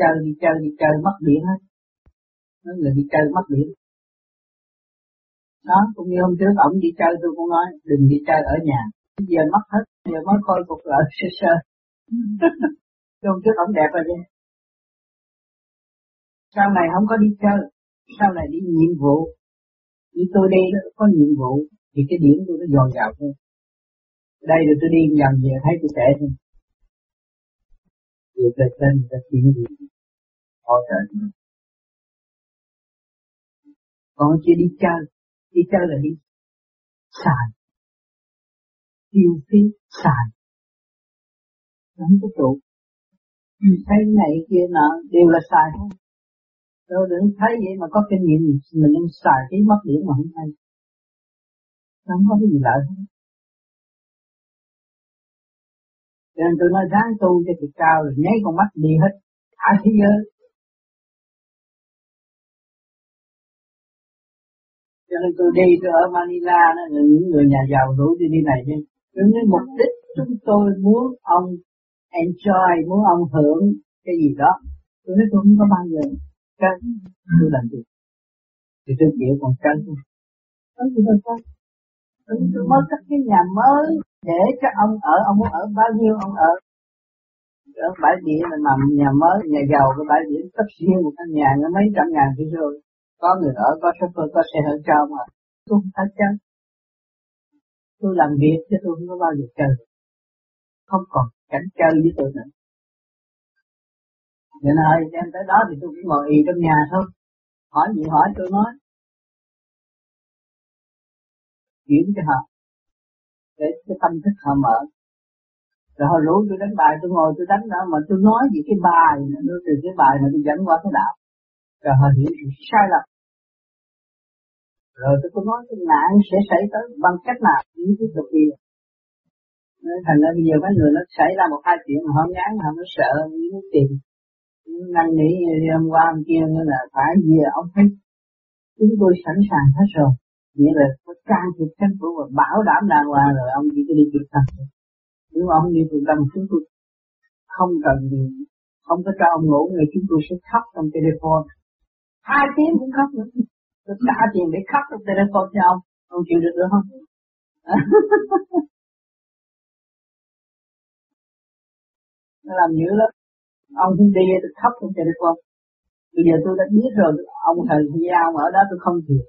chơi đi chơi đi chơi mất điện hết. Nói người đi chơi mất điện đó, cũng như hôm trước ổng đi chơi, tôi cũng nói, đừng đi chơi ở nhà. Giờ mất hết giờ mới coi cuộc lại, sơ sơ. Hôm trước ổng đẹp rồi chứ. Sau này không có đi chơi, sau này đi nhiệm vụ. Như tôi đi có nhiệm vụ, thì cái điểm tôi nó dồn dào hơn. Đây rồi tôi đi dần về, thấy tôi trẻ hơn người ta trên người ta kiếm gì hỗ trợ còn chưa đi chơi. Đi chơi là đi xài. Tiêu phí xài. Không có trụ. Thấy này, kia nọ, đều là xài không đâu đừng thấy vậy mà có kinh nghiệm gì, mình đang xài cái mất điểm mà không hay. Không có cái gì lợi hết. Nên tôi nói ráng tu cho thiệt cao rồi nháy con mắt đi hết cả thế giới. Cho nên tôi đi, tôi ở Manila đó những người nhà giàu rủ tôi đi này chứ. Nhưng với mục đích chúng tôi muốn ông enjoy, muốn ông hưởng cái gì đó. Tôi nói tôi không có bao giờ cân, tôi làm được. Thì tôi chịu còn cân. Thôi tôi sao tôi mới cất cái nhà mới để cho ông ở, ông muốn ở bao nhiêu, ông ở. Ở bãi biển là nằm nhà mới, nhà giàu, cái bãi biển cấp riêng một căn nhà nó mấy trăm ngàn thì rồi có người ở, có shopper có xe hơi cho mà. Tôi không phải chơi tôi làm việc chứ tôi không có bao giờ chơi. Không còn cảnh chơi với tôi nữa. Vậy nói em tới đó thì tôi cũng ngồi y trong nhà thôi. Hỏi gì hỏi tôi nói. Chuyển cho họ để cái tâm thức họ mở. Rồi họ rủ tôi đánh bài, tôi ngồi tôi đánh đó, mà tôi nói gì cái bài nó từ cái bài mà tôi dẫn qua cái đạo. Rồi họ hiểu sai lầm. Rồi tôi có nói cái nạn sẽ xảy tới bằng cách nào? Những cái tục kia thành ra bây giờ mấy người nó xảy ra một hai chuyện mà họ ngán, họ nó sợ những tiền năn nỉ, hôm qua hôm kia nữa là phải về ông thấy chúng tôi sẵn sàng hết rồi nghĩa là có can thiệp chính phủ và bảo đảm đàng hoàng rồi ông chỉ có đi trực tâm nếu ông đi trực tâm chúng tôi không cần gì, không có cho ông ngủ, người chúng tôi sẽ khóc trong telephone. Hai tiếng cũng khóc nữa. Tôi trả tiền để khóc trong telephone cho ông. Ông chịu được được không? Nó làm dữ lắm. Ông không đi tôi khóc trong telephone. Bây giờ tôi đã biết rồi, ông thầy giao ở đó tôi không chịu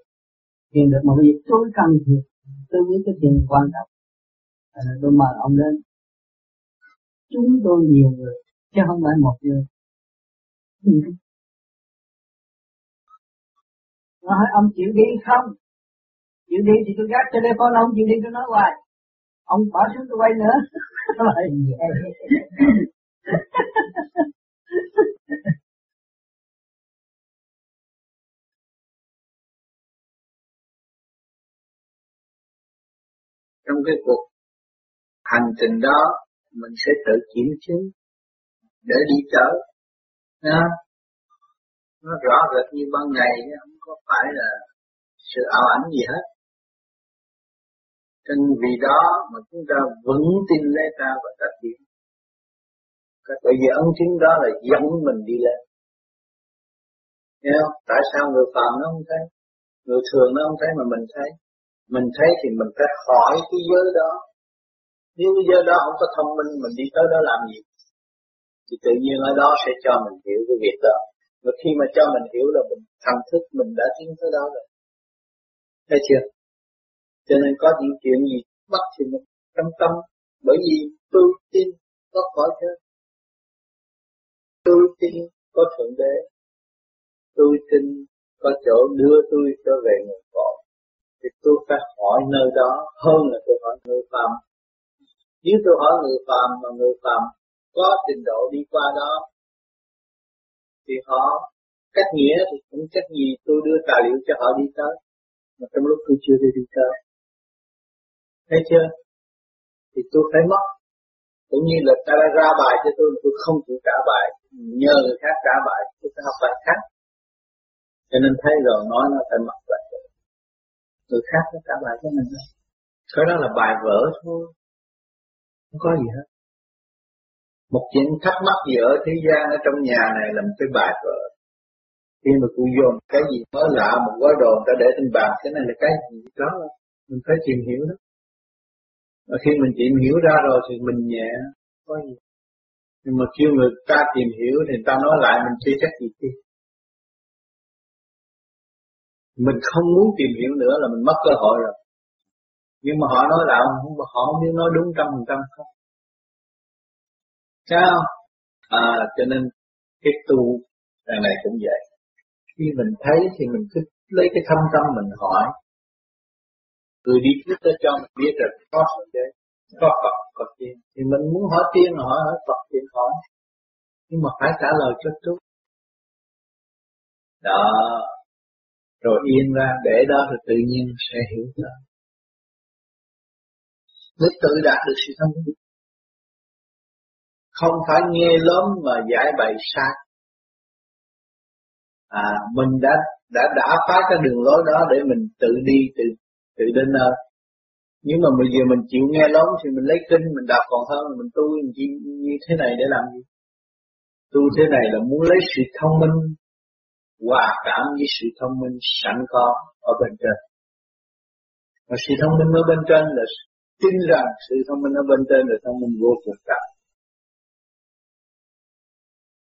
thiền được một việc tôi cần thì tôi biết cái thiền quan trọng à, tôi mời ông lên chúng tôi nhiều người chứ không phải một người. Nó hỏi ông chịu đi không? Chịu đi thì tôi gác telephone ông chịu đi tôi nói hoài. Ông bỏ xuống tôi quay nữa. trong cái cuộc hành trình đó, mình sẽ tự kiểm chứng để đi tới nó nó rõ rệt như ban ngày, không có phải là sự ảo ảnh gì hết. Nên vì đó mà chúng ta vững tin lấy ta và ta tiến bởi vì ấn chứng đó là dẫn mình đi lên. Thấy không? Tại sao người phàm nó không thấy? Người thường nó không thấy mà mình thấy? Mình thấy thì mình phải hỏi cái giới đó. Nếu cái giới đó không có thông minh, mình đi tới đó làm gì? Thì tự nhiên ở đó sẽ cho mình hiểu cái việc đó. Và khi mà cho mình hiểu là mình thành thức, mình đã tiến tới đó rồi. Thấy chưa? Cho nên có những chuyện gì bắt thì mình tâm tâm, bởi vì tôi tin có khỏi thế. Tôi tin có thượng đế. Tôi tin có chỗ đưa tôi trở về nguồn cội thì tôi phải hỏi nơi đó hơn là tôi hỏi người phàm nếu tôi hỏi người phàm mà người phàm có trình độ đi qua đó, thì họ cách nghĩa thì cũng cách gì tôi đưa tài liệu cho họ đi tới. Mà trong lúc tôi chưa đi đi tới, thấy chưa? Thì tôi phải mất. Cũng như là ta đã ra bài cho tôi tôi không chịu trả bài. Nhờ người khác trả bài, tôi phải học bài khác. Cho nên thấy rồi, nói nó phải mặc lại người khác nó trả bài cho mình thôi, cái đó là bài vở thôi. Không có gì hết. Một chuyện thắc mắc gì ở thế gian ở trong nhà này là một cái bài vở. Khi mà cụ dồn cái gì mới lạ một gói đồ ta để trên bàn cái này là cái gì? Đó mình phải tìm hiểu đó. Và khi mình tìm hiểu ra rồi thì mình nhẹ có gì. Nhưng mà kêu người ta tìm hiểu thì ta nói lại mình chưa chắc gì kia mình không muốn tìm hiểu nữa là mình mất cơ hội rồi. Nhưng mà họ nói lại họ không biết nói đúng trăm phần trăm không. Sao? À cho nên cái tu đằng này cũng vậy. Khi mình thấy thì mình cứ lấy cái thâm tâm mình hỏi. Người đi trước ta cho mình biết rằng có sự thế, có Phật, có tiên. Thì mình muốn hỏi tiên là hỏi hỏi Phật tiên hỏi. Nhưng mà phải trả lời cho tốt đó rồi yên ra, để đó rồi tự nhiên sẽ hiểu ra. Mới tự đạt được sự thông minh. Không phải nghe lớn mà giải bày sai à mình đã đã đã phá cái đường lối đó để mình tự đi, tự tự đến nơi. Nhưng mà bây giờ mình chịu nghe lớn thì mình lấy kinh, mình đọc còn hơn, mình tu như như thế này để làm gì? Tu thế này là muốn lấy sự thông minh hòa cảm với sự thông minh sẵn có ở bên trên. Và sự thông minh ở bên trên là tin rằng sự thông minh ở bên trên là thông minh vô cùng cao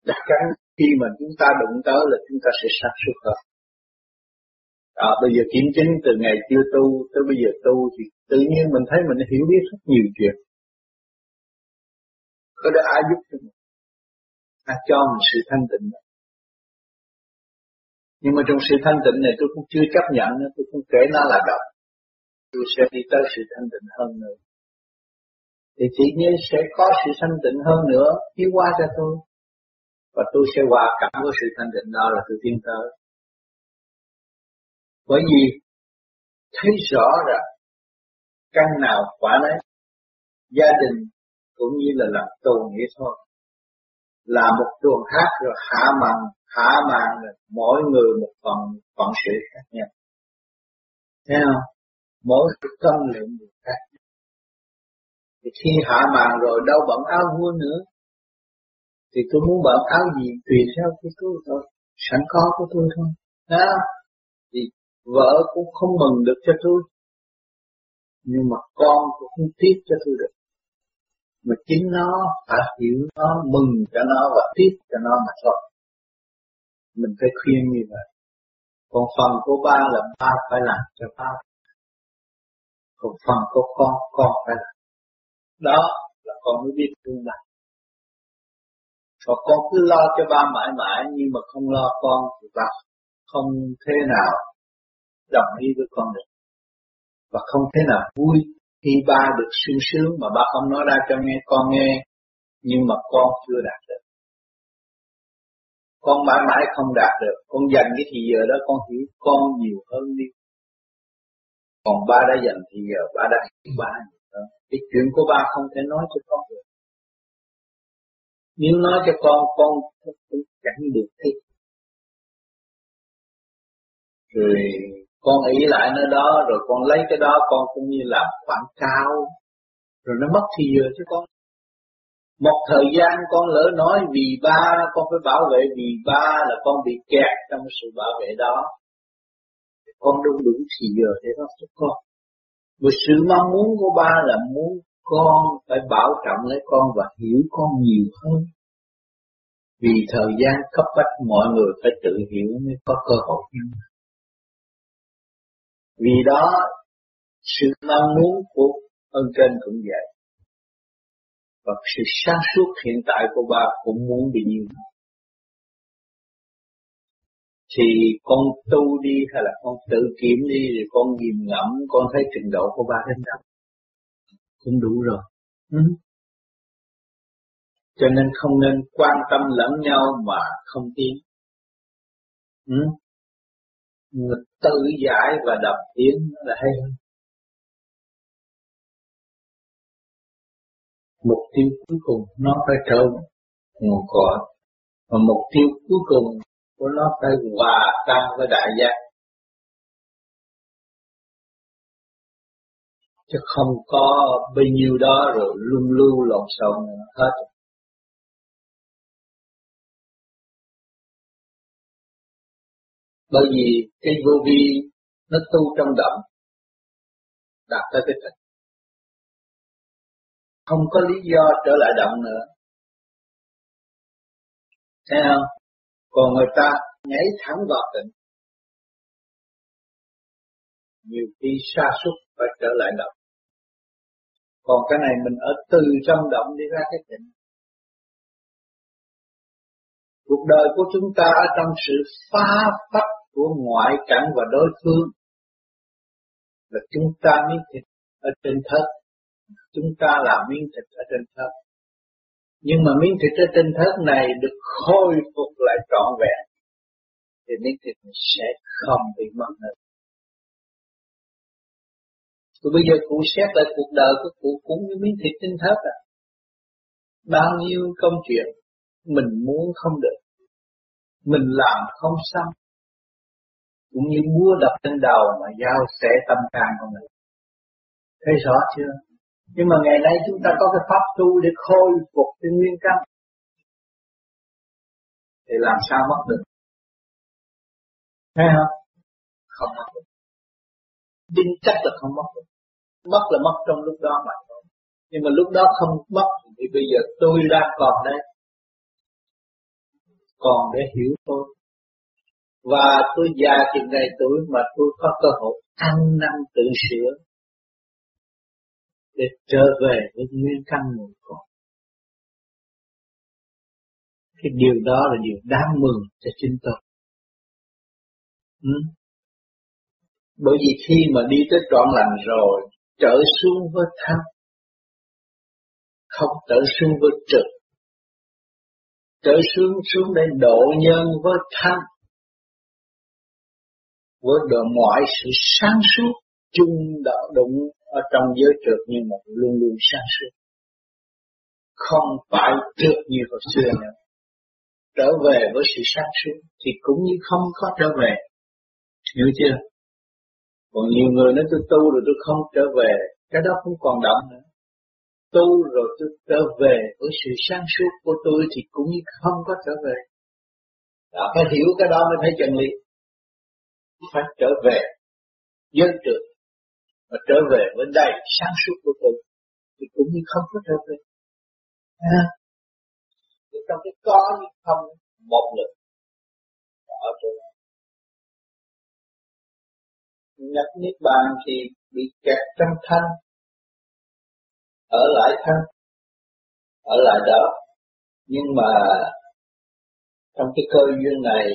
đặc chắn khi mà chúng ta đụng tới là chúng ta sẽ sáng suốt hơn. À, bây giờ kiểm chứng từ ngày chưa tu tới bây giờ tu thì tự nhiên mình thấy mình hiểu biết rất nhiều chuyện. Có đó ai giúp cho mình? Ai cho mình sự thanh tịnh? đó nhưng mà trong sự thanh tịnh này tôi cũng chưa chấp nhận nữa, tôi không kể nó là độc. Tôi sẽ đi tới sự thanh tịnh hơn nữa. Thì tự nhiên sẽ có sự thanh tịnh hơn nữa khi qua cho tôi. Và tôi sẽ hòa cảm với sự thanh tịnh đó là tôi tiến tới. Bởi vì thấy rõ rằng căn nào quả nấy, gia đình cũng như là làm tù nghĩa thôi. Là một tuần hát rồi hạ màn hạ màn rồi mỗi người một phần, phận sự khác nhau. Thấy không? Mỗi công tâm lượng một khác thì khi hạ màn rồi đâu bận áo vua nữa, thì tôi muốn bận áo gì, tùy theo cái tôi thôi. Sẵn có của tôi thôi. Đó thì vợ cũng không mừng được cho tôi. Nhưng mà con cũng không tiếc cho tôi được. Mà chính nó phải hiểu nó, mừng cho nó và tiếc cho nó mà thôi mình phải khuyên như vậy. Còn phần của ba là ba phải làm cho ba. Còn phần của con con phải làm. Đó là con mới biết thương bạn và con cứ lo cho ba mãi mãi, nhưng mà không lo con thì ba không thế nào đồng ý với con được. Và không thế nào vui khi ba được sung sướng mà ba không nói ra cho nghe, con nghe, nhưng mà con chưa đạt được con mãi mãi không đạt được. Con dành cái thì giờ đó con hiểu con nhiều hơn đi. Còn ba đã dành thì giờ ba đã hiểu ba nhiều hơn. Cái chuyện của ba không thể nói cho con được. Nếu nói cho con con cũng chẳng được thích. Rồi con ý lại nơi đó, rồi con lấy cái đó, con cũng như làm quảng cáo. Rồi nó mất thì giờ chứ con một thời gian con lỡ nói vì ba, con phải bảo vệ vì ba là con bị kẹt trong sự bảo vệ đó. Con đúng đủ thì giờ để đó cho con. Vì sự mong muốn của ba là muốn con phải bảo trọng lấy con và hiểu con nhiều hơn. Vì thời gian cấp bách mọi người phải tự hiểu mới có cơ hội nhân vì đó, sự mong muốn của ơn trên cũng vậy. Và sự sáng suốt hiện tại của ba cũng muốn bị như vậy. Thì con tu đi hay là con tự kiểm đi rồi con nhìn ngẫm con thấy trình độ của ba đến đâu. Cũng đủ rồi. Ừ. Cho nên không nên quan tâm lẫn nhau mà không tiến. Ừ người tự giải và đọc tiếng là hay hơn mục tiêu cuối cùng nó phải trở nguồn cội. Và mục tiêu cuối cùng của nó phải hòa tan với đại giác. Chứ không có bấy nhiêu đó rồi lung lưu lộn xộn hết bởi vì cái vô vi nó tu trong động, đạt tới cái tịch không có lý do trở lại động nữa. Thấy không? Còn người ta nhảy thẳng vào tỉnh nhiều khi sa sút phải trở lại động còn cái này mình ở từ trong động đi ra cái tỉnh cuộc đời của chúng ta ở trong sự phá phách của ngoại cảnh và đối phương. Là chúng ta mới thịt ở trên thất chúng ta là miếng thịt ở trên thớt nhưng mà miếng thịt ở trên thớt này được khôi phục lại trọn vẹn, thì miếng thịt sẽ không bị mất nữa Rồi bây giờ cụ xét lại cuộc đời của cụ cũng như miếng thịt trên thớt à. Bao nhiêu công chuyện mình muốn không được. Mình làm không xong. Cũng như búa đập trên đầu mà dao sẽ tâm can của mình. Thấy rõ chưa? Nhưng mà ngày nay chúng ta có cái pháp tu để khôi phục cái nguyên căn. Thì làm sao mất được? Thấy không? Không mất được. Tin chắc là không mất được. Mất là mất trong lúc đó mà thôi. Nhưng mà lúc đó không mất thì bây giờ tôi đang còn đây. Còn để hiểu tôi. Và tôi già chừng này tuổi mà tôi có cơ hội ăn năn tự sửa để trở về với nguyên căn nguồn cội. Cái điều đó là điều đáng mừng cho chính tôi. Ừ? Bởi vì khi mà đi tới trọn lành rồi, trở xuống với thân không trở xuống với trực, trở xuống xuống để độ nhân với thanh, với độ mọi sự sáng suốt chung đạo đụng ở trong giới trượt nhưng mà luôn luôn sáng suốt. Không phải trượt như hồi xưa nữa. Trở về với sự sáng suốt thì cũng như không có trở về. Hiểu chưa? Còn nhiều người nói tôi tu rồi tôi không trở về, cái đó không còn động nữa. Tu rồi tôi trở về với sự sáng suốt của tôi thì cũng như không có trở về. Đã phải hiểu cái đó mới thấy chân lý. Phải trở về dân trượt và trở về với đầy sáng suốt của tôi thì cũng như không có trở về. À, thì trong cái có như không một lực ở chỗ đó. Nhập Niết Bàn thì bị kẹt trong thanh, ở lại thanh, ở lại đó. Nhưng mà trong cái cơ duyên này,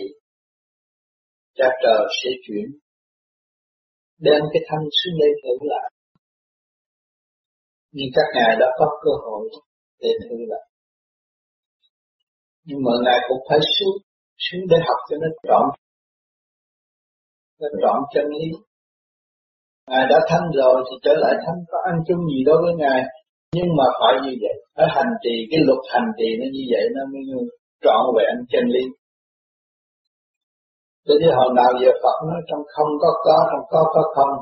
cha trời sẽ chuyển đem cái thanh xuống đây thử lại. Nhưng các ngài đã có cơ hội để thử lại. Nhưng mà ngài cũng phải xuống, xuống để học cho nó trọn, nó trọn chân lý. Ngài đã thanh rồi thì trở lại thanh có ăn chung gì đối với Ngài. Nhưng mà phải như vậy, phải hành trì, cái luật hành trì nó như vậy nó mới trọn vẹn chân lý. Thế thì hồi nào giờ Phật nói trong không có có, trong có có không.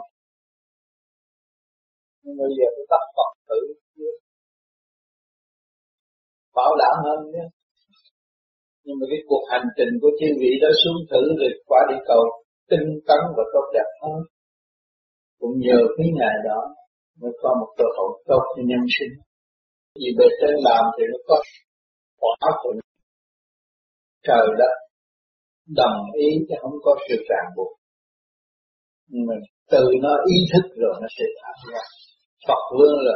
Nhưng bây giờ tôi tập Phật thử bảo đảm hơn nhé. Nhưng mà cái cuộc hành trình của chư vị đó xuống thử rồi qua đi cầu tinh tấn và tốt đẹp hơn. Cũng nhờ cái ngày đó mới có một cơ hội tốt cho nhân sinh. Vì bề trên làm thì nó có quả thuận trời đất đồng ý chứ không có sự ràng buộc. Mà từ nó ý thức rồi nó sẽ thả ra. Phật vương là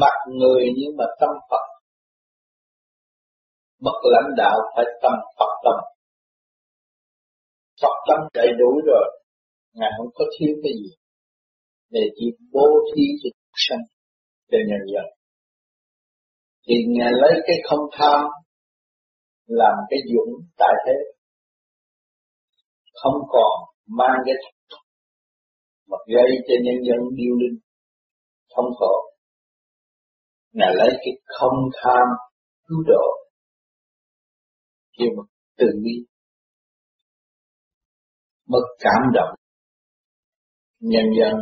mặt người nhưng mà tâm Phật. Bậc lãnh đạo phải tâm Phật tâm. Phật tâm đầy đủ rồi, ngài không có thiếu cái gì. Để chỉ bố thí cho sanh, cho nhân dân. Thì ngài lấy cái không tham làm cái dũng tại thế không còn mang cái mà gây cho nhân dân điêu linh thông khổ. Ngài lấy cái không tham cứu độ kêu một từ bi, mất cảm động. Nhân dân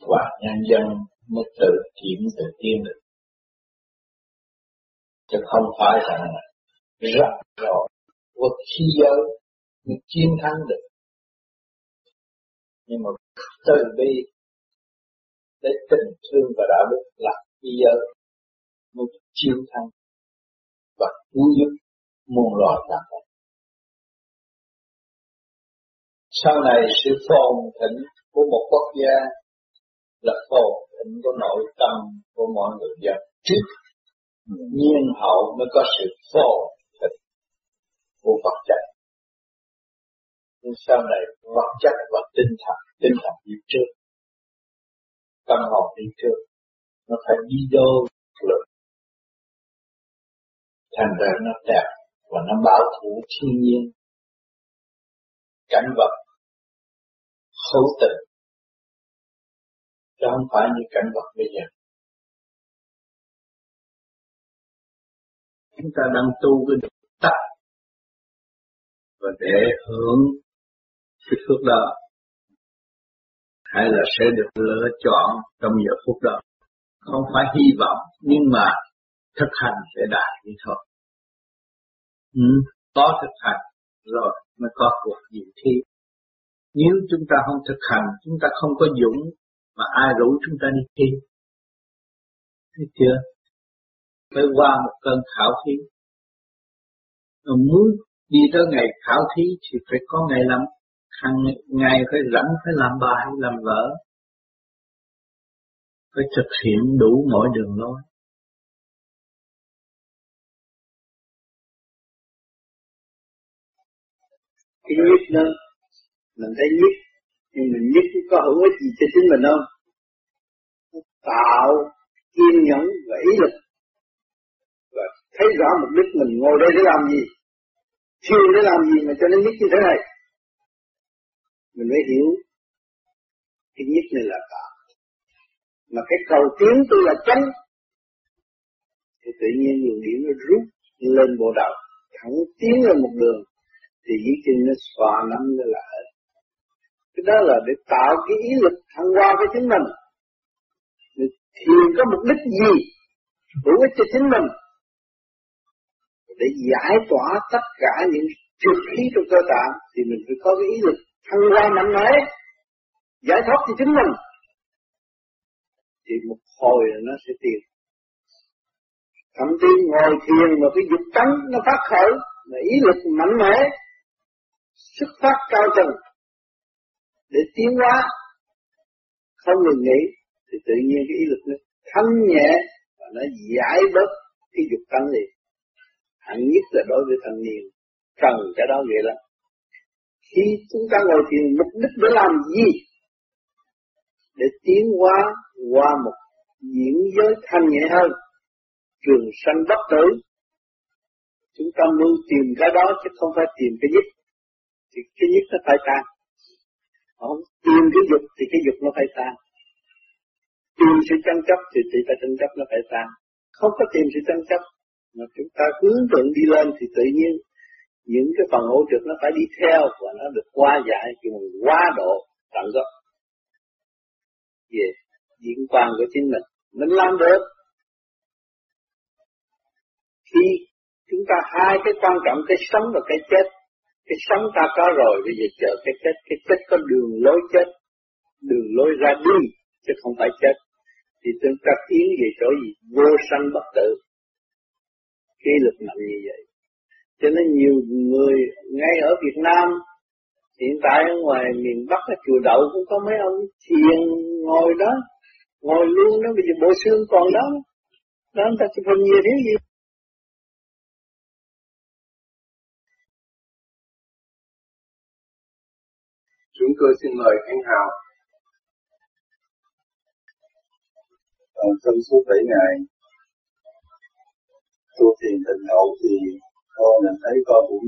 và nhân dân mới tự kiểm tự tiên được. Chứ không phải là rất rõ vật khí giới mình chiến thắng được nhưng mà từ bi để tình thương và đạo đức là bây giới mới chiến thắng và cứu giúp muôn loài tạm vật Sau này sự phồn thịnh của một quốc gia là phồn thịnh của nội tâm của mọi người dân trước nhiên hậu mới có sự phồn thịnh của vật chất. Nhưng sau này vật chất và tinh thần, tinh thần đi trước, tâm hồn đi trước, nó phải đi đôi lực. Thành ra nó đẹp và nó bảo thủ thiên nhiên. Cảnh vật hữu tình. Chứ không phải như cảnh vật bây giờ. Chúng ta đang tu cái được tắt và để hưởng cái phước đó hay là sẽ được lựa chọn trong giờ phút đó. Không phải hy vọng nhưng mà thực hành sẽ đạt đi thôi. Ừ, có thực hành rồi mới có cuộc diệu thi. Nếu chúng ta không thực hành chúng ta không có dũng mà ai rủ chúng ta đi thi. Thấy chưa? Phải qua một cơn khảo thí. Muốn đi tới ngày khảo thí thì phải có ngày làm hàng ngày phải rảnh, phải làm bài làm vợ phải thực hiện đủ mọi đường lối. Cái nhất đó, mình thấy nhất nhưng mình nhất có hữu ích gì cho chính mình không? Tạo kiên nhẫn và ý lực. Và thấy rõ mục đích mình ngồi đây để làm gì Chưa để làm gì mà cho nó nhất như thế này mình mới hiểu. Cái nhất này là tạo mà cái cầu tiến tôi là chánh, thì tự nhiên luồng điển nó rút lên bộ đầu thẳng tiến lên một đường, thì dĩ nhiên nó xòa nắm nó là hết cái đó là để tạo cái ý lực thăng hoa với chính mình. Thiền có mục đích gì? Hữu ích cho chính mình. Để giải tỏa tất cả những trực khí trong cơ tạng, thì mình phải có cái ý lực thăng hoa mạnh mẽ giải thoát cho chính mình. Thì một hồi là nó sẽ tiền thậm chí ngồi thiền mà cái dục tánh nó phát khởi là ý lực mạnh mẽ, xuất phát cao tầng để tiến hóa, không ngừng nghỉ, thì tự nhiên cái ý lực nó thanh nhẹ và nó giải bớt cái dục tánh liền hẳn nhất là đối với thanh niên, cần cái đó vậy lắm khi chúng ta ngồi thiền, mục đích để làm gì? Để tiến hóa qua một diễn giới thanh nhẹ hơn, trường sanh bất tử. Chúng ta muốn tìm cái đó chứ không phải tìm cái nhất thì cái nhất nó phải tan. Không tìm cái dục thì cái dục nó phải tan. Tìm sự tranh chấp thì sự ta tranh chấp nó phải tan. Không có tìm sự tranh chấp mà chúng ta hướng thượng đi lên thì tự nhiên những cái phần hỗ trợ nó phải đi theo và nó được qua giải khi mình quá độ tận gốc. Về diễn quan của chính mình. Mình làm được. Khi chúng ta hai cái quan trọng, cái sống và cái chết. Cái sống ta có rồi, bây giờ chờ cái chết. Cái chết có đường lối chết. Đường lối ra đi, chứ không phải chết. Thì chúng ta tiến về chỗ gì? Vô sanh bất tử. Cái lực mạnh như vậy cho nên nhiều người ngay ở Việt Nam hiện tại ở ngoài miền Bắc ở chùa đậu cũng có mấy ông thiền ngồi đó ngồi luôn đó bây giờ bộ xương còn đó. Đó người ta chụp hình nhiều thiếu gì. Chúng tôi xin mời anh Hào. Ở trong suốt 7 ngày tu thiền tịnh hậu thì con nhận thấy con cũng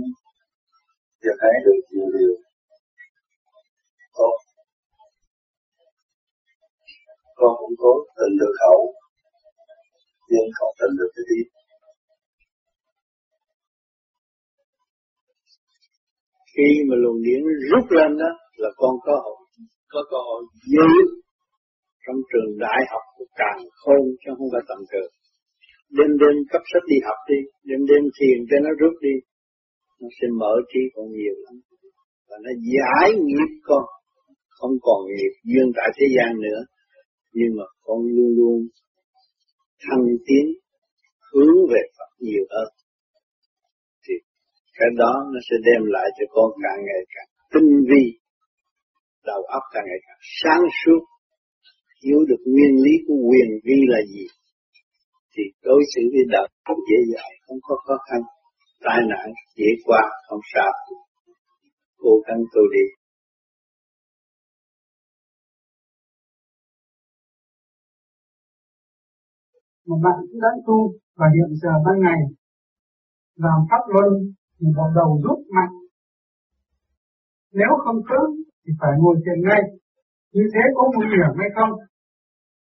được thấy được nhiều điều. Con con cũng có tình được hậu, nhưng không tình được cái đi khi mà luồng điển rút lên đó là con có hội có cơ hội giữ trong trường đại học của càng khôn, chứ không phải tầm trường đêm đêm cấp sách đi học đi đêm đêm thiền cho nó rút đi. Nó sẽ mở trí còn nhiều lắm. Và nó giải nghiệp con. Không còn nghiệp duyên tại thế gian nữa. Nhưng mà con luôn luôn thăng tiến, hướng về Phật nhiều hơn. Thì cái đó nó sẽ đem lại cho con càng ngày càng tinh vi, đầu óc càng ngày càng sáng suốt. Hiểu được nguyên lý của quyền vi là gì thì đối xử với đời cũng dễ dàng, không có khó khăn, tai nạn dễ qua, không sao. Cố gắng tu đi. Một bạn cũng đã tu và hiện giờ ban ngày. Làm pháp luân thì bắt đầu rút mạnh. Nếu không cứ, thì phải ngồi thiền ngay. Như thế có nguy hiểm hay không?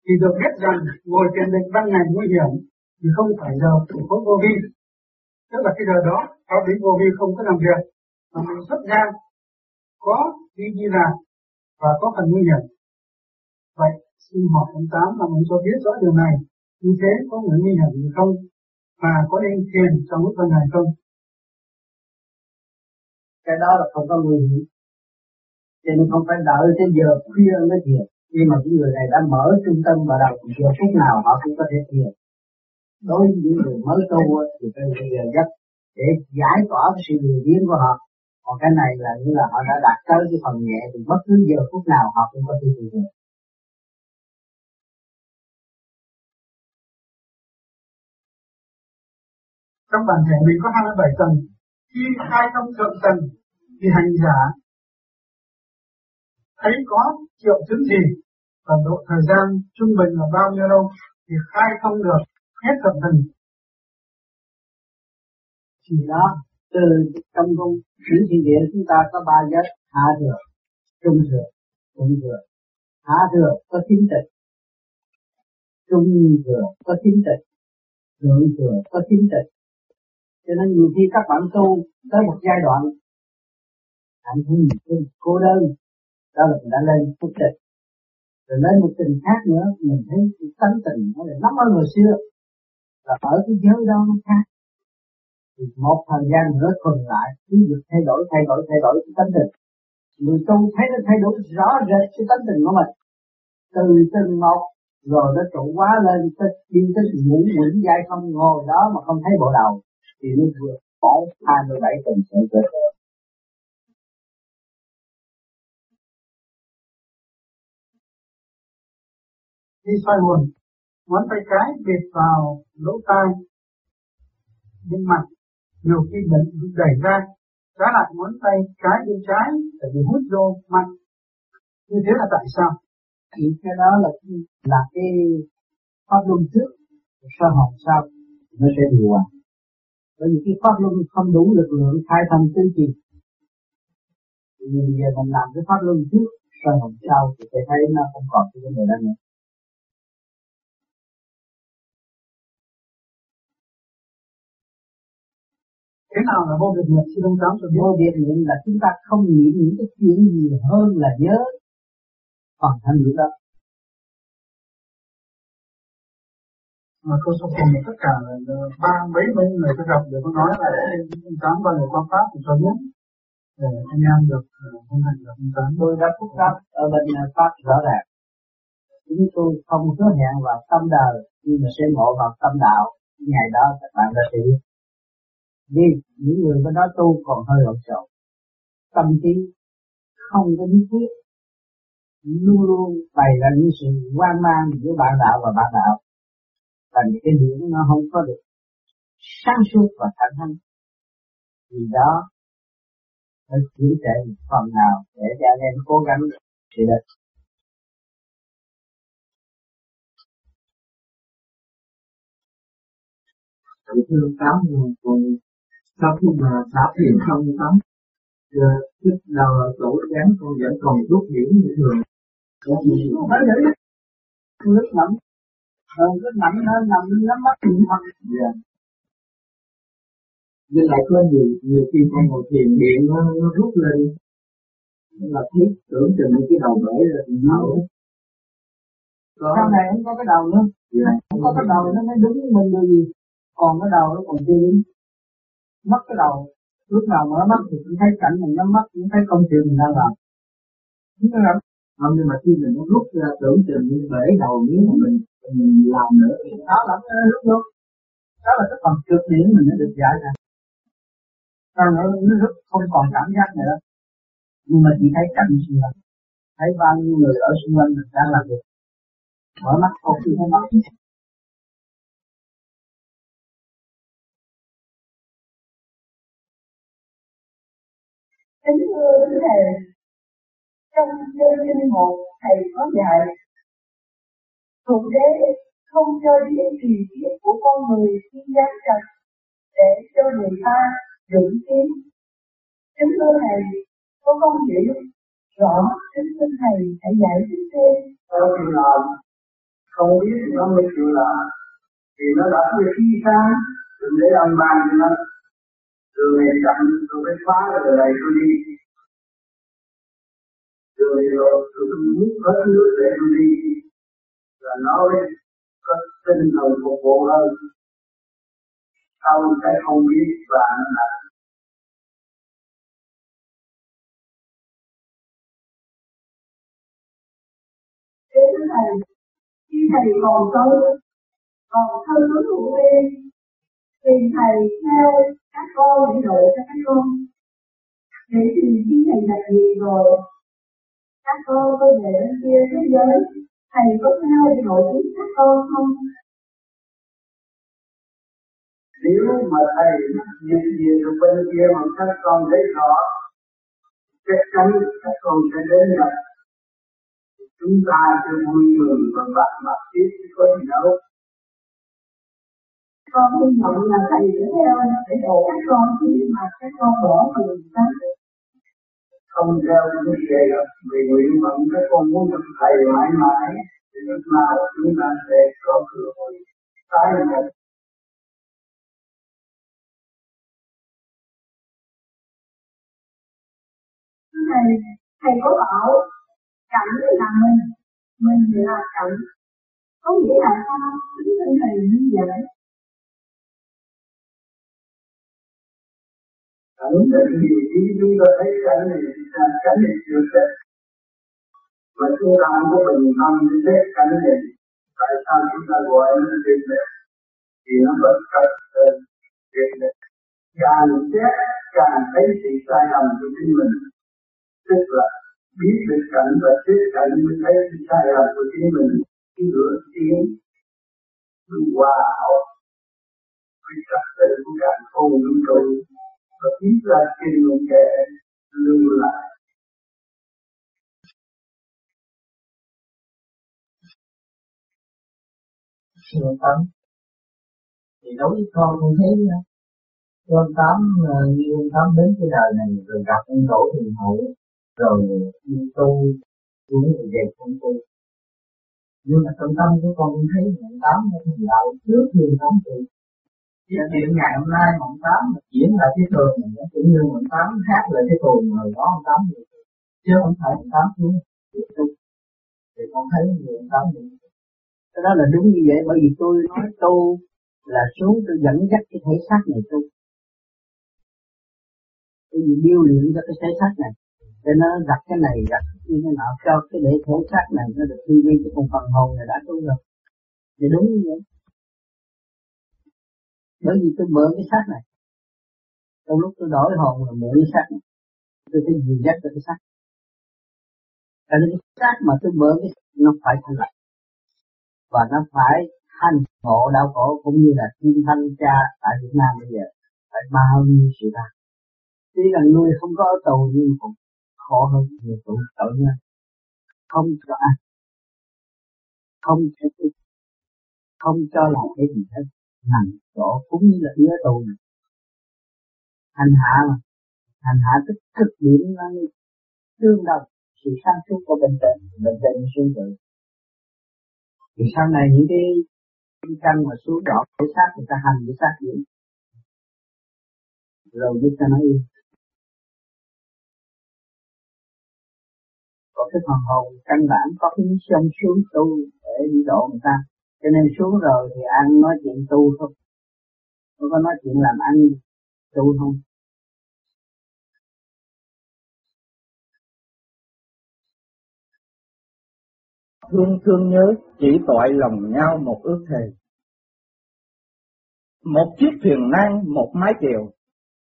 Thì được biết rằng ngồi thiền định ban ngày nguy hiểm thì không phải giờ của có vô vi. Tức là cái giờ đó pháp lý vô vi không có làm việc. Mà mình xuất ra có đi đi làm và có phần nguy hiểm. Vậy xin hỏi ông tám là mình cho biết rõ điều này, như thế có người nguy hiểm gì không? Và có nên thiền trong lúc ban ngày không? Cái đó là không có nguy hiểm. Cho nên không phải đợi tới giờ khuya mới thiền nhưng mà những người này đã mở trung tâm và đầu giờ phút nào, họ cũng có thể thiền đối với những người mới tu thì phải giờ giấc để giải tỏa cái sự lười biến của họ. Còn cái này là như là họ đã đạt tới cái phần nhẹ thì bất cứ giờ phút nào, họ cũng có thể thiền được. Trong bản thể mình có 27 tầng. Khi hai trong thượng tầng, thì hành giả thấy có triệu chứng gì? Và độ thời gian trung bình là bao nhiêu lâu thì khai thông được hết thượng thần thì đó, từ trong công sử thiên địa chúng ta có ba giới, hạ thừa, trung thừa trung thừa. Hạ thừa có chính tịch, trung thừa có chính tịch, thượng thừa có chính tịch. Cho nên nhiều khi các bạn tu tới một giai đoạn, hạnh phúc cô đơn đó là mình đã lên phúc tịch rồi lên một tình khác nữa, mình thấy cái tánh tình nó lại lắm hơn hồi xưa. Là ở cái giới đó nó khác. Thì một thời gian nữa thuần lại, cứ việc thay đổi thay đổi thay đổi cái tánh tình. Người tu thấy nó thay đổi rõ rệt cái tánh tình của mình. Từ từng một, rồi nó trụ quá lên tới đi tới ngủ quỷ dai không ngồi đó mà không thấy bộ đầu. Thì nó vượt bỏ 27 tuần sự cơ đi xoay nguồn ngón tay trái bịt vào lỗ tai. Bên mặt nhiều khi bệnh bị đẩy ra trái lại ngón tay trái bên trái để bị hút vô mặt. Như thế là tại sao? Thì cái đó là là cái pháp luân trước sau học sau nó sẽ điều hòa. Bởi vì cái pháp luân không đủ lực lượng khai thông tứ chi thì giờ mình làm cái pháp luân trước sau học sau thì sẽ thấy nó không còn cái vấn đề đó nữa. Thế nào là vô biệt niệm xin ông tám cho biết. Vô biệt niệm là chúng ta không nghĩ những cái chuyện gì hơn là nhớ hoàn thành được đó mà câu số cùng tất cả là ba mấy mấy người tôi gặp đều có nói là ông tám bao giờ quan pháp thì cho biết. Để anh em được thông hành được ông tám tôi đã phúc đáp ở bên pháp rõ ràng. Chúng tôi không hứa hẹn vào tâm đời nhưng mà sẽ ngộ vào tâm đạo. Ngày đó các bạn đã hiểu đi những người bên đó tu còn hơi lộn xộn. Tâm trí không có lý quyết luôn luôn bày ra những sự quan mang giữa bạn đạo và bạn đạo. Và những cái điểm nó không có được sáng suốt và thẳng thắn. Vì đó, phải trệ một phần nào để cho anh em cố gắng sự được thưa tám còn sau khi mà xả thiền xong tắm trước đầu tổ chán con vẫn còn rút điểm như thường. Nước nằm rồi cứ nằm nó nằm nhắm mắt phật dạ. Nhưng lại có nhiều nhiều khi con ngồi thiền điện nó nó rút lên. Là thấy tưởng chừng cái đầu bể rồi thì nó có. Sau này không có cái đầu nữa. Dạ. không có cái đầu nó mới đứng mình được gì. Còn cái đầu nó còn chưa đứng mất cái đầu. Lúc nào mở mắt thì cũng thấy cảnh mình nhắm mắt cũng thấy công chuyện mình đang làm. Không có làm không nhưng mà khi mình nó rút ra tưởng chừng như bể đầu nếu mà mình mình làm nữa. Đó là lúc lúc đó. Là cái phần trượt điểm mình nó được giải ra. Còn nó nó rất không còn cảm giác nữa. Nhưng mà chỉ thấy cảnh xung quanh. Thấy bao nhiêu người ở xung quanh mình đang làm việc. Mở mắt không thấy mắt Kính thưa quý Thầy, trong chương kinh một Thầy có dạy Thượng Đế không cho biết kỳ kiếp của con người khi gian trần để cho người ta dựng kiến. Kính thưa Thầy, có con hiểu rõ kính thưa Thầy hãy giải thích thêm. Sau khi làm, không biết nó mới chịu là Thì nó đã bị khi sáng, đừng để ông ban cho nó đường này chậm tôi mới phá rồi này tôi đi. Đường này rồi tôi muốn hết nước để tôi đi. Là nói có tinh thần phục vụ hơn. Sau sẽ không biết và nó là thầy, khi thầy còn sống, còn thân hướng của em, thì thầy theo các con để độ cho các con. Để tìm khi thầy đặt gì rồi, các con có về bên kia thế giới, thầy có theo để độ chính các con không? Nếu mà thầy nhận diện được bên kia mà các con thấy rõ, chắc chắn các con sẽ đến gặp. Chúng ta sẽ vui mừng và bạn mặt tiếp có gì đâu con hy vọng là thầy sẽ theo để độ các con khi mà các con bỏ mình ra. Không theo cái gì đó vì nguyện vọng các con muốn gặp thầy mãi mãi thì lúc nào chúng ta sẽ có cơ hội tái nhập thầy thầy có bảo cảnh là mình mình là cảnh. Có nghĩa là sao? Tính thân thầy như vậy cảnh định gì khi chúng ta thấy cảnh này là cảnh này chưa chết. Và chúng ta không có bình tâm để xét cảnh này. Tại sao chúng ta gọi nó là tiền này thì nó bất cập lên việc này càng xét càng thấy sự sai lầm của chính mình. Tức là biết được cảnh và xét cảnh mới thấy sự sai lầm của chính mình. Khi nửa tiếng hòa hợp với trật tự của cả không vũ trụ và biết là kinh kẻ lưu lại. Siêu tâm thì đối với con cũng thế nha con tám ờ, như con tám đến cái đời này, rồi gặp ông tổ thiền hậu rồi đi tu, xuống rồi về không tu. Nhưng mà trong tâm của con cũng thấy hiện tám nó thành đạo trước khi tám thì cái chuyện ngày hôm nay mộng tám diễn lại cái thường mình nó cũng như mộng tám hát lại cái tuồng rồi đó mộng tám vậy chứ không phải mộng tám xuống. Thì con thấy người mộng tám vậy cái đó là đúng như vậy, bởi vì tôi nói tu là xuống tôi dẫn dắt cái thể xác này tu tôi vì điêu luyện cho cái thể xác này. Để nó đặt cái này, đặt như thế nào, cho cái để thể xác này nó được tư duy cho con phần hồn này đã tu rồi. Thì đúng như vậy bởi vì tôi mượn cái xác này. Trong lúc tôi đổi hồn là mượn cái xác này. Tôi phải dìu dắt cái xác. Cái cái xác mà tôi mượn cái nó phải thành lập. Và nó phải thanh ngộ đau khổ cũng như là kim thanh cha tại Việt Nam bây giờ phải bao nhiêu sự ta tuy là nuôi không có ở tù nhưng cũng khổ hơn nhiều tù tội nha, không cho ăn. Không cho không cho làm cái gì hết hành chỗ cũng như là đứa tù này. hành hạ mà. Hành hạ tức cực điểm nó tương đồng sự sáng suốt của bên trên bên trên xuống tự thì sau này những cái kinh căn mà xuống đỏ, cái xác người ta hành, cái xác gì? Rồi giúp cho nó yên. Có cái phần hồn căn bản, có cái sông xuống tu để đi độ người ta cho nên xuống rồi thì anh nói chuyện tu thôi, không có nói chuyện làm ăn tu không? Thương thương nhớ chỉ tội lòng nhau một ước thề. Một chiếc thuyền nan một mái chèo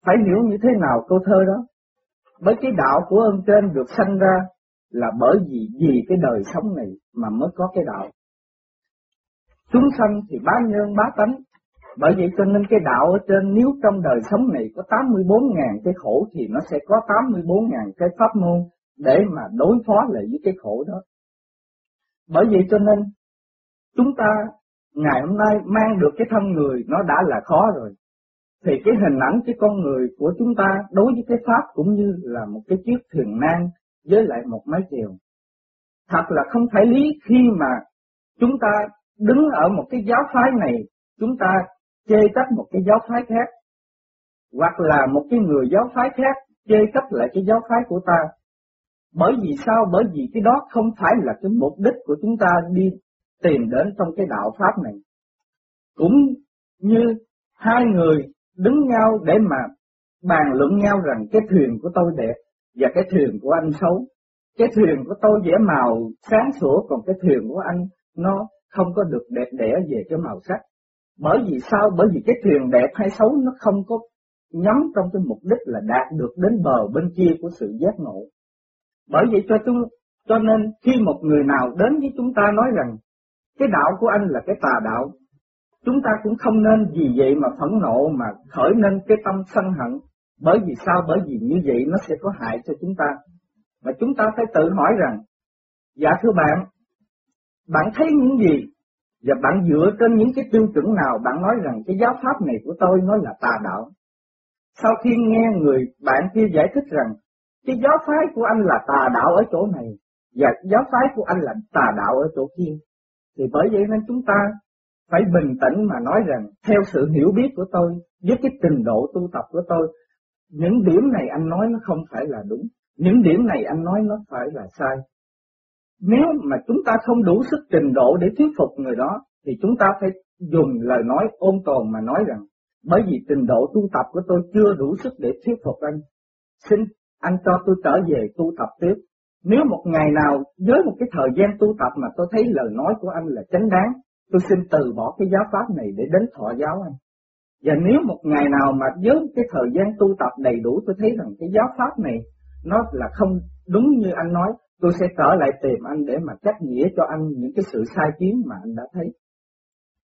phải hiểu như thế nào câu thơ đó? Bởi cái đạo của ơn trên được sanh ra là bởi vì vì cái đời sống này mà mới có cái đạo. Chúng sanh thì bá nhân bá tánh, bởi vậy cho nên cái đạo ở trên nếu trong đời sống này có 84.000 cái khổ thì nó sẽ có 84.000 cái pháp môn để mà đối phó lại với cái khổ đó. Bởi vậy cho nên chúng ta ngày hôm nay mang được cái thân người nó đã là khó rồi. Thì cái hình ảnh cái con người của chúng ta đối với cái pháp cũng như là một cái chiếc thuyền nan với lại một mái chèo. Thật là không phải lý khi mà chúng ta đứng ở một cái giáo phái này, chúng ta chê trách một cái giáo phái khác, hoặc là một cái người giáo phái khác chê trách lại cái giáo phái của ta. Bởi vì sao? Bởi vì cái đó không phải là cái mục đích của chúng ta đi tìm đến trong cái đạo pháp này. Cũng như hai người đứng nhau để mà bàn luận nhau rằng cái thuyền của tôi đẹp và cái thuyền của anh xấu. Cái thuyền của tôi vẽ màu sáng sủa còn cái thuyền của anh nó không có được đẹp đẽ về cái màu sắc. Bởi vì sao? Bởi vì cái thuyền đẹp hay xấu nó không có nhắm trong cái mục đích là đạt được đến bờ bên kia của sự giác ngộ. Bởi vậy cho chúng cho nên khi một người nào đến với chúng ta nói rằng cái đạo của anh là cái tà đạo, chúng ta cũng không nên vì vậy mà phẫn nộ mà khởi nên cái tâm sân hận. Bởi vì sao? Bởi vì như vậy nó sẽ có hại cho chúng ta. Và chúng ta phải tự hỏi rằng, dạ thưa bạn, bạn thấy những gì và bạn dựa trên những cái tiêu chuẩn nào bạn nói rằng cái giáo pháp này của tôi nó là tà đạo. Sau khi nghe người bạn kia giải thích rằng cái giáo phái của anh là tà đạo ở chỗ này và giáo phái của anh là tà đạo ở chỗ kia, thì bởi vậy nên chúng ta phải bình tĩnh mà nói rằng theo sự hiểu biết của tôi, với cái trình độ tu tập của tôi, những điểm này anh nói nó không phải là đúng, những điểm này anh nói nó phải là sai. Nếu mà chúng ta không đủ sức trình độ để thuyết phục người đó, thì chúng ta phải dùng lời nói ôn tồn mà nói rằng, bởi vì trình độ tu tập của tôi chưa đủ sức để thuyết phục anh. Xin anh cho tôi trở về tu tập tiếp. Nếu một ngày nào với một cái thời gian tu tập mà tôi thấy lời nói của anh là chánh đáng, tôi xin từ bỏ cái giáo pháp này để đến thọ giáo anh. Và nếu một ngày nào mà với cái thời gian tu tập đầy đủ tôi thấy rằng cái giáo pháp này nó là không đúng như anh nói, tôi sẽ trở lại tìm anh để mà trách nghĩa cho anh những cái sự sai kiến mà anh đã thấy.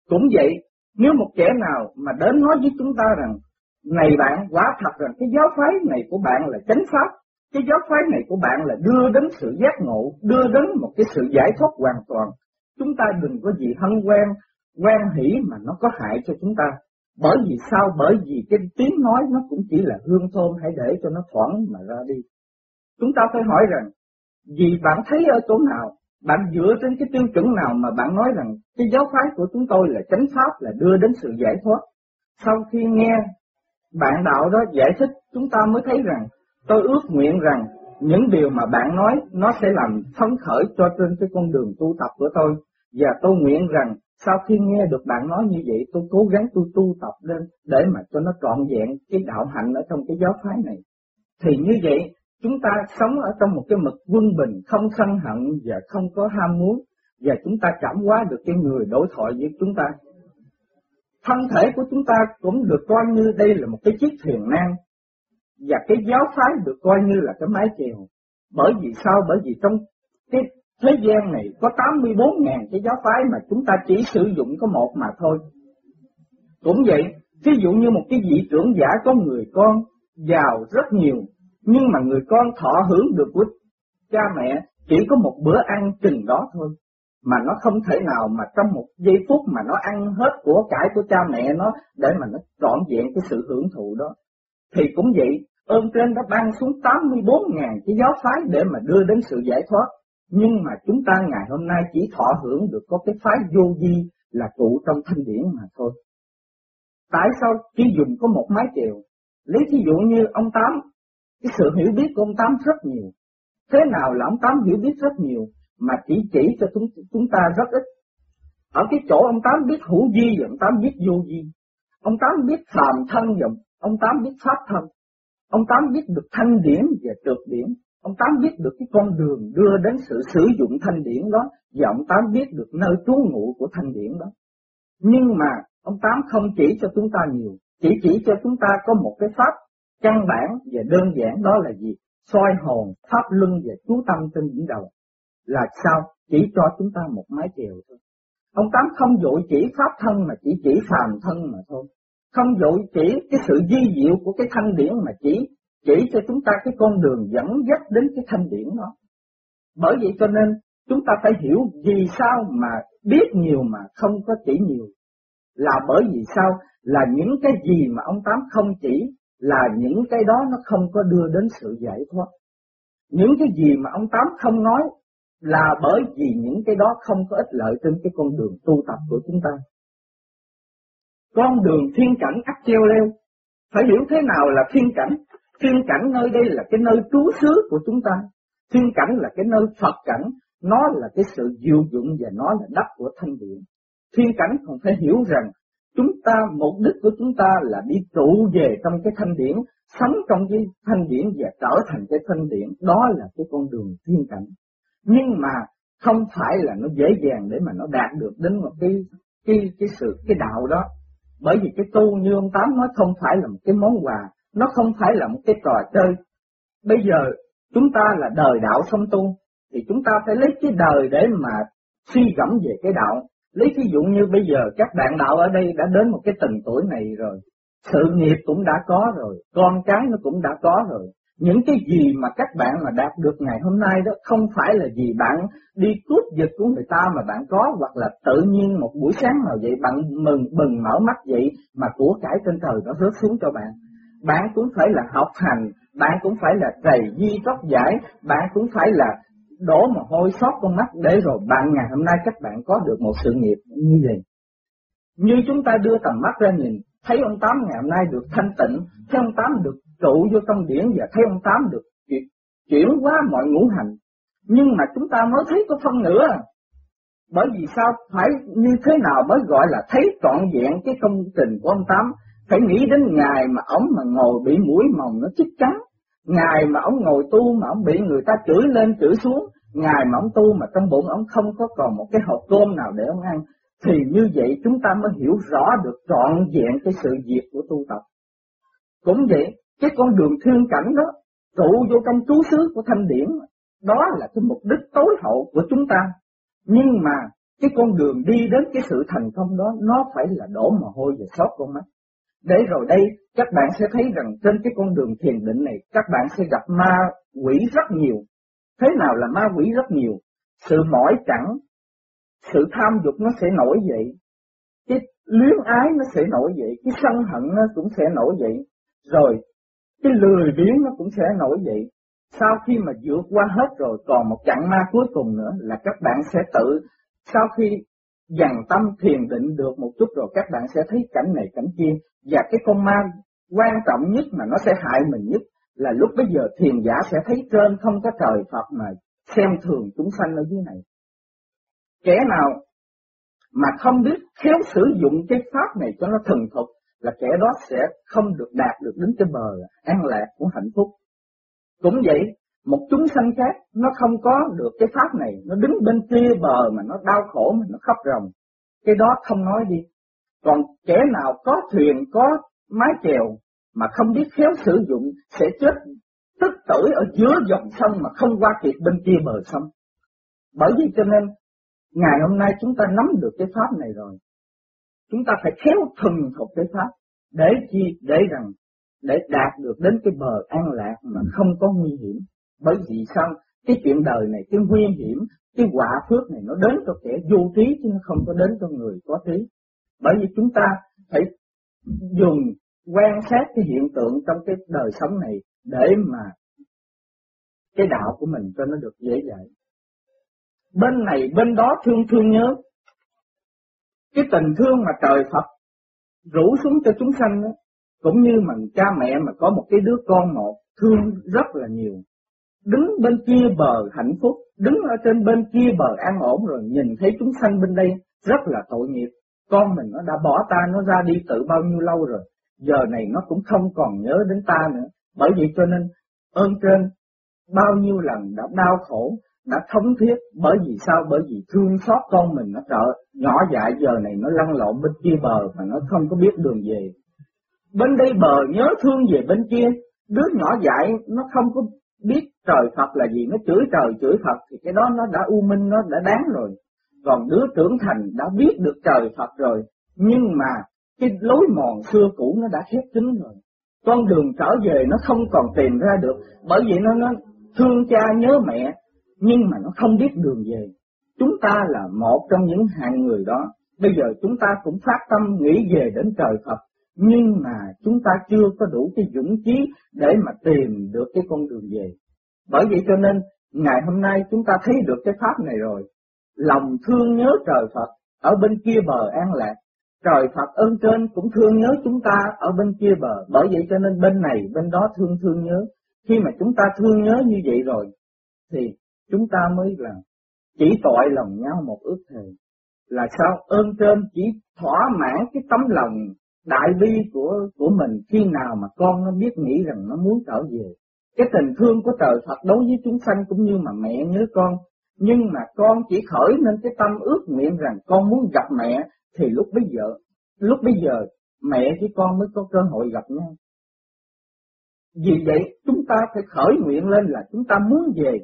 Cũng vậy, nếu một kẻ nào mà đến nói với chúng ta rằng, này bạn, quá thật rằng cái giáo phái này của bạn là chánh pháp, cái giáo phái này của bạn là đưa đến sự giác ngộ, đưa đến một cái sự giải thoát hoàn toàn. Chúng ta đừng có gì hân quen, quen hỷ mà nó có hại cho chúng ta. Bởi vì sao? Bởi vì cái tiếng nói nó cũng chỉ là hương thơm, hãy để cho nó thoảng mà ra đi. Chúng ta phải hỏi rằng, vì bạn thấy ở chỗ nào, bạn dựa trên cái tiêu chuẩn nào mà bạn nói rằng cái giáo phái của chúng tôi là chánh pháp là đưa đến sự giải thoát. Sau khi nghe bạn đạo đó giải thích, chúng ta mới thấy rằng tôi ước nguyện rằng những điều mà bạn nói nó sẽ làm phấn khởi cho trên cái con đường tu tập của tôi. Và tôi nguyện rằng sau khi nghe được bạn nói như vậy, tôi cố gắng tôi tu tập lên để mà cho nó trọn vẹn cái đạo hạnh ở trong cái giáo phái này. Thì như vậy, chúng ta sống ở trong một cái mực quân bình, không sân hận và không có ham muốn, và chúng ta cảm hóa được cái người đối thoại với chúng ta. Thân thể của chúng ta cũng được coi như đây là một cái chiếc thuyền nan, và cái giáo phái được coi như là cái mái chèo. Bởi vì sao? Bởi vì trong cái thế gian này có 84.000 cái giáo phái mà chúng ta chỉ sử dụng có một mà thôi. Cũng vậy, ví dụ như một cái vị trưởng giả có người con giàu rất nhiều, nhưng mà người con thọ hưởng được của cha mẹ chỉ có một bữa ăn chừng đó thôi. Mà nó không thể nào mà trong một giây phút mà nó ăn hết của cải của cha mẹ nó để mà nó trọn vẹn cái sự hưởng thụ đó. Thì cũng vậy, ơn trên đã ban xuống 84.000 cái giáo phái để mà đưa đến sự giải thoát. Nhưng mà chúng ta ngày hôm nay chỉ thọ hưởng được có cái phái vô vi là trụ trong thanh điển mà thôi. Tại sao chỉ dùng có một mái chèo? Lấy thí dụ như ông Tám, cái sự hiểu biết của ông Tám rất nhiều. Thế nào là ông Tám hiểu biết rất nhiều, mà chỉ chỉ cho chúng, chúng ta rất ít. Ở cái chỗ ông Tám biết hữu di và ông Tám biết vô di. Ông Tám biết phàm thân và ông Tám biết pháp thân. Ông Tám biết được thanh điển và trượt điển. Ông Tám biết được cái con đường đưa đến sự sử dụng thanh điển đó và ông Tám biết được nơi trú ngụ của thanh điển đó. Nhưng mà ông Tám không chỉ cho chúng ta nhiều, chỉ chỉ cho chúng ta có một cái pháp căn bản và đơn giản đó là gì? soi hồn, pháp luân và chú tâm trên đỉnh đầu. Là sao? Chỉ cho chúng ta một mái chèo thôi. Ông Tám không dội chỉ pháp thân mà chỉ chỉ phàm thân mà thôi. Không dội chỉ cái sự di diệu của cái thanh điển mà chỉ chỉ cho chúng ta cái con đường dẫn dắt đến cái thanh điển đó. Bởi vậy cho nên chúng ta phải hiểu vì sao mà biết nhiều mà không có chỉ nhiều. Là bởi vì sao? Là những cái gì mà ông Tám không chỉ là những cái đó nó không có đưa đến sự giải thoát. Những cái gì mà ông Tám không nói là bởi vì những cái đó không có ích lợi trên cái con đường tu tập của chúng ta. Con đường thiên cảnh ắt treo leo, phải hiểu thế nào là thiên cảnh. Thiên cảnh nơi đây là cái nơi trú xứ của chúng ta. Thiên cảnh là cái nơi Phật cảnh, nó là cái sự diệu dụng và nó là đất của thanh điện. Thiên cảnh còn phải hiểu rằng chúng ta mục đích của chúng ta là đi trụ về trong cái thanh điển, sống trong cái thanh điển và trở thành cái thanh điển, đó là cái con đường thiên cảnh. Nhưng mà không phải là nó dễ dàng để mà nó đạt được đến một cái cái cái sự cái đạo đó. Bởi vì cái tu như ông Tám nói không phải là một cái món quà, nó không phải là một cái trò chơi. Bây giờ chúng ta là đời đạo song tu, thì chúng ta phải lấy cái đời để mà suy gẫm về cái đạo. Lấy ví dụ như bây giờ các bạn đạo ở đây đã đến một cái tầng tuổi này rồi, sự nghiệp cũng đã có rồi, con cái nó cũng đã có rồi. Những cái gì mà các bạn mà đạt được ngày hôm nay đó không phải là vì bạn đi cướp giật của người ta mà bạn có hoặc là tự nhiên một buổi sáng nào vậy bạn mừng bừng mở mắt vậy mà của cải trên trời nó rớt xuống cho bạn. Bạn cũng phải là học hành, bạn cũng phải là trầy di tóc giải, bạn cũng phải là đổ mà hôi sót con mắt để rồi bạn ngày hôm nay các bạn có được một sự nghiệp như vậy. Như chúng ta đưa tầm mắt ra nhìn, thấy ông Tám ngày hôm nay được thanh tịnh, thấy ông Tám được trụ vô trong điển và thấy ông Tám được chuyển hóa mọi ngũ hành. Nhưng mà chúng ta mới thấy có phân nữa. Bởi vì sao phải như thế nào mới gọi là thấy trọn vẹn cái công trình của ông Tám. Phải nghĩ đến ngày mà ông mà ngồi bị mũi mồng nó chích trắng Ngày mà ông ngồi tu mà ông bị người ta chửi lên chửi xuống. Ngày mà ông tu mà trong bụng ông không có còn một cái hộp cơm nào để ông ăn. Thì như vậy chúng ta mới hiểu rõ được trọn vẹn cái sự diệt của tu tập. Cũng vậy, cái con đường thiên cảnh đó, trụ vô trong chú xứ của thanh điển, đó là cái mục đích tối hậu của chúng ta. Nhưng mà cái con đường đi đến cái sự thành công đó, nó phải là đổ mồ hôi và sót con mắt. Để rồi đây, các bạn sẽ thấy rằng trên cái con đường thiền định này, các bạn sẽ gặp ma quỷ rất nhiều. Thế nào là ma quỷ rất nhiều? Sự mỏi chẳng, sự tham dục nó sẽ nổi dậy, cái luyến ái nó sẽ nổi dậy, cái sân hận nó cũng sẽ nổi dậy, rồi cái lười biếng nó cũng sẽ nổi dậy. Sau khi mà vượt qua hết rồi còn một chặng ma cuối cùng nữa là các bạn sẽ tự sau khi dằn tâm thiền định được một chút rồi các bạn sẽ thấy cảnh này cảnh kia và cái con ma quan trọng nhất mà nó sẽ hại mình nhất là lúc bây giờ thiền giả sẽ thấy trên không có trời Phật mà xem thường chúng sanh ở dưới này. Kẻ nào mà không biết khéo sử dụng cái pháp này cho nó thần thục là kẻ đó sẽ không được đạt được đến cái bờ an lạc của hạnh phúc. Cũng vậy, một chúng sanh khác nó không có được cái pháp này, nó đứng bên kia bờ mà nó đau khổ mà nó khóc ròng. Cái đó không nói đi. Còn kẻ nào có thuyền, có mái chèo mà không biết khéo sử dụng sẽ chết tức tử ở giữa dòng sông mà không qua kịp bên kia bờ sông. Bởi vì cho nên, ngày hôm nay chúng ta nắm được cái pháp này rồi. Chúng ta phải khéo thuần thục cái pháp. Để chi? Để rằng, để đạt được đến cái bờ an lạc mà không có nguy hiểm. Bởi vì sao? Cái chuyện đời này, cái nguy hiểm, cái quả phước này nó đến cho kẻ vô trí chứ nó không có đến cho người có trí. Bởi vì chúng ta phải dùng quan sát cái hiện tượng trong cái đời sống này để mà cái đạo của mình cho nó được dễ dạy. Bên này bên đó thương thương nhớ. Cái tình thương mà trời Phật rủ xuống cho chúng sanh đó, cũng như mà cha mẹ mà có một cái đứa con một thương rất là nhiều. Đứng bên kia bờ hạnh phúc, đứng ở trên bên kia bờ an ổn rồi nhìn thấy chúng sanh bên đây rất là tội nghiệp. Con mình nó đã bỏ ta nó ra đi tự bao nhiêu lâu rồi, giờ này nó cũng không còn nhớ đến ta nữa. Bởi vậy cho nên ơn trên bao nhiêu lần đã đau khổ, đã thống thiết, bởi vì sao? Bởi vì thương xót con mình nó trợ, nhỏ dại giờ này nó lăn lộn bên kia bờ mà nó không có biết đường về. Bên đây bờ nhớ thương về bên kia, đứa nhỏ dại nó không có biết trời Phật là gì, nó chửi trời chửi Phật thì cái đó nó đã u minh, nó đã đáng rồi. Còn đứa trưởng thành đã biết được trời Phật rồi, nhưng mà cái lối mòn xưa cũ nó đã khép kín rồi. Con đường trở về nó không còn tìm ra được, bởi vì nó nó thương cha nhớ mẹ, nhưng mà nó không biết đường về. Chúng ta là một trong những hạng người đó. Bây giờ chúng ta cũng phát tâm nghĩ về đến trời Phật, nhưng mà chúng ta chưa có đủ cái dũng chí để mà tìm được cái con đường về. Bởi vậy cho nên, ngày hôm nay chúng ta thấy được cái pháp này rồi. Lòng thương nhớ trời Phật, ở bên kia bờ an lạc, trời Phật ơn trên cũng thương nhớ chúng ta ở bên kia bờ, bởi vậy cho nên bên này, bên đó thương thương nhớ. Khi mà chúng ta thương nhớ như vậy rồi, thì chúng ta mới là chỉ tội lòng nhau một ước thề. Là sao? Ơn trên chỉ thỏa mãn cái tấm lòng đại bi của của mình khi nào mà con nó biết nghĩ rằng nó muốn trở về. Cái tình thương của trời Phật đối với chúng sanh cũng như mà mẹ nhớ con, nhưng mà con chỉ khởi nên cái tâm ước nguyện rằng con muốn gặp mẹ thì lúc bây giờ, lúc bây giờ mẹ với con mới có cơ hội gặp nhau. Vì vậy chúng ta phải khởi nguyện lên là chúng ta muốn về.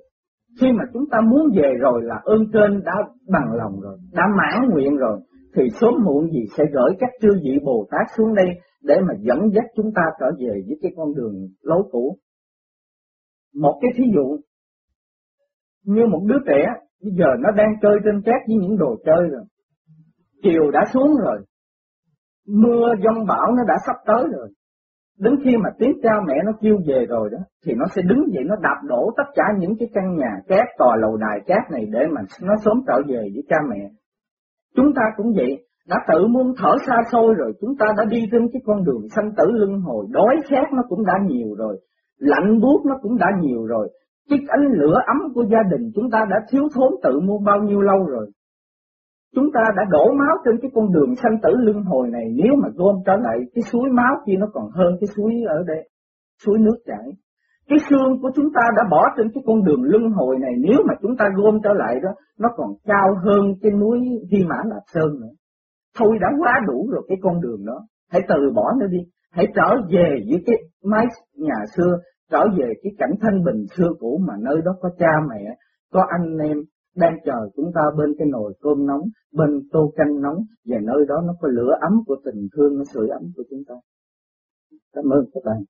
Khi mà chúng ta muốn về rồi là ơn trên đã bằng lòng rồi, đã mãn nguyện rồi, thì sớm muộn gì sẽ gửi các chư vị Bồ Tát xuống đây để mà dẫn dắt chúng ta trở về với cái con đường lối cũ. Một cái thí dụ, như một đứa trẻ, bây giờ nó đang chơi trên cát với những đồ chơi rồi. Chiều đã xuống rồi, mưa giông bão nó đã sắp tới rồi. Đến khi mà tiếng cha mẹ nó kêu về rồi đó, thì nó sẽ đứng dậy nó đạp đổ tất cả những cái căn nhà cát, tòa lầu đài cát này để mà nó sớm trở về với cha mẹ. Chúng ta cũng vậy, đã tự muốn thở xa xôi rồi, chúng ta đã đi trên cái con đường sanh tử luân hồi, đói khát nó cũng đã nhiều rồi, lạnh buốt nó cũng đã nhiều rồi, chiếc ánh lửa ấm của gia đình chúng ta đã thiếu thốn tự mua bao nhiêu lâu rồi. Chúng ta đã đổ máu trên cái con đường sanh tử luân hồi này, nếu mà gom trở lại cái suối máu kia nó còn hơn cái suối ở đây, suối nước chảy. Cái xương của chúng ta đã bỏ trên cái con đường luân hồi này, nếu mà chúng ta gom trở lại đó, nó còn cao hơn cái núi Hy Mã Lạp Sơn nữa. Thôi đã quá đủ rồi cái con đường đó. Hãy từ bỏ nó đi. Hãy trở về với cái mái nhà xưa, trở về cái cảnh thanh bình xưa cũ mà nơi đó có cha mẹ, có anh em, đang chờ chúng ta bên cái nồi cơm nóng, bên tô canh nóng, và nơi đó nó có lửa ấm của tình thương, nó sưởi ấm của chúng ta. Cảm ơn các bạn.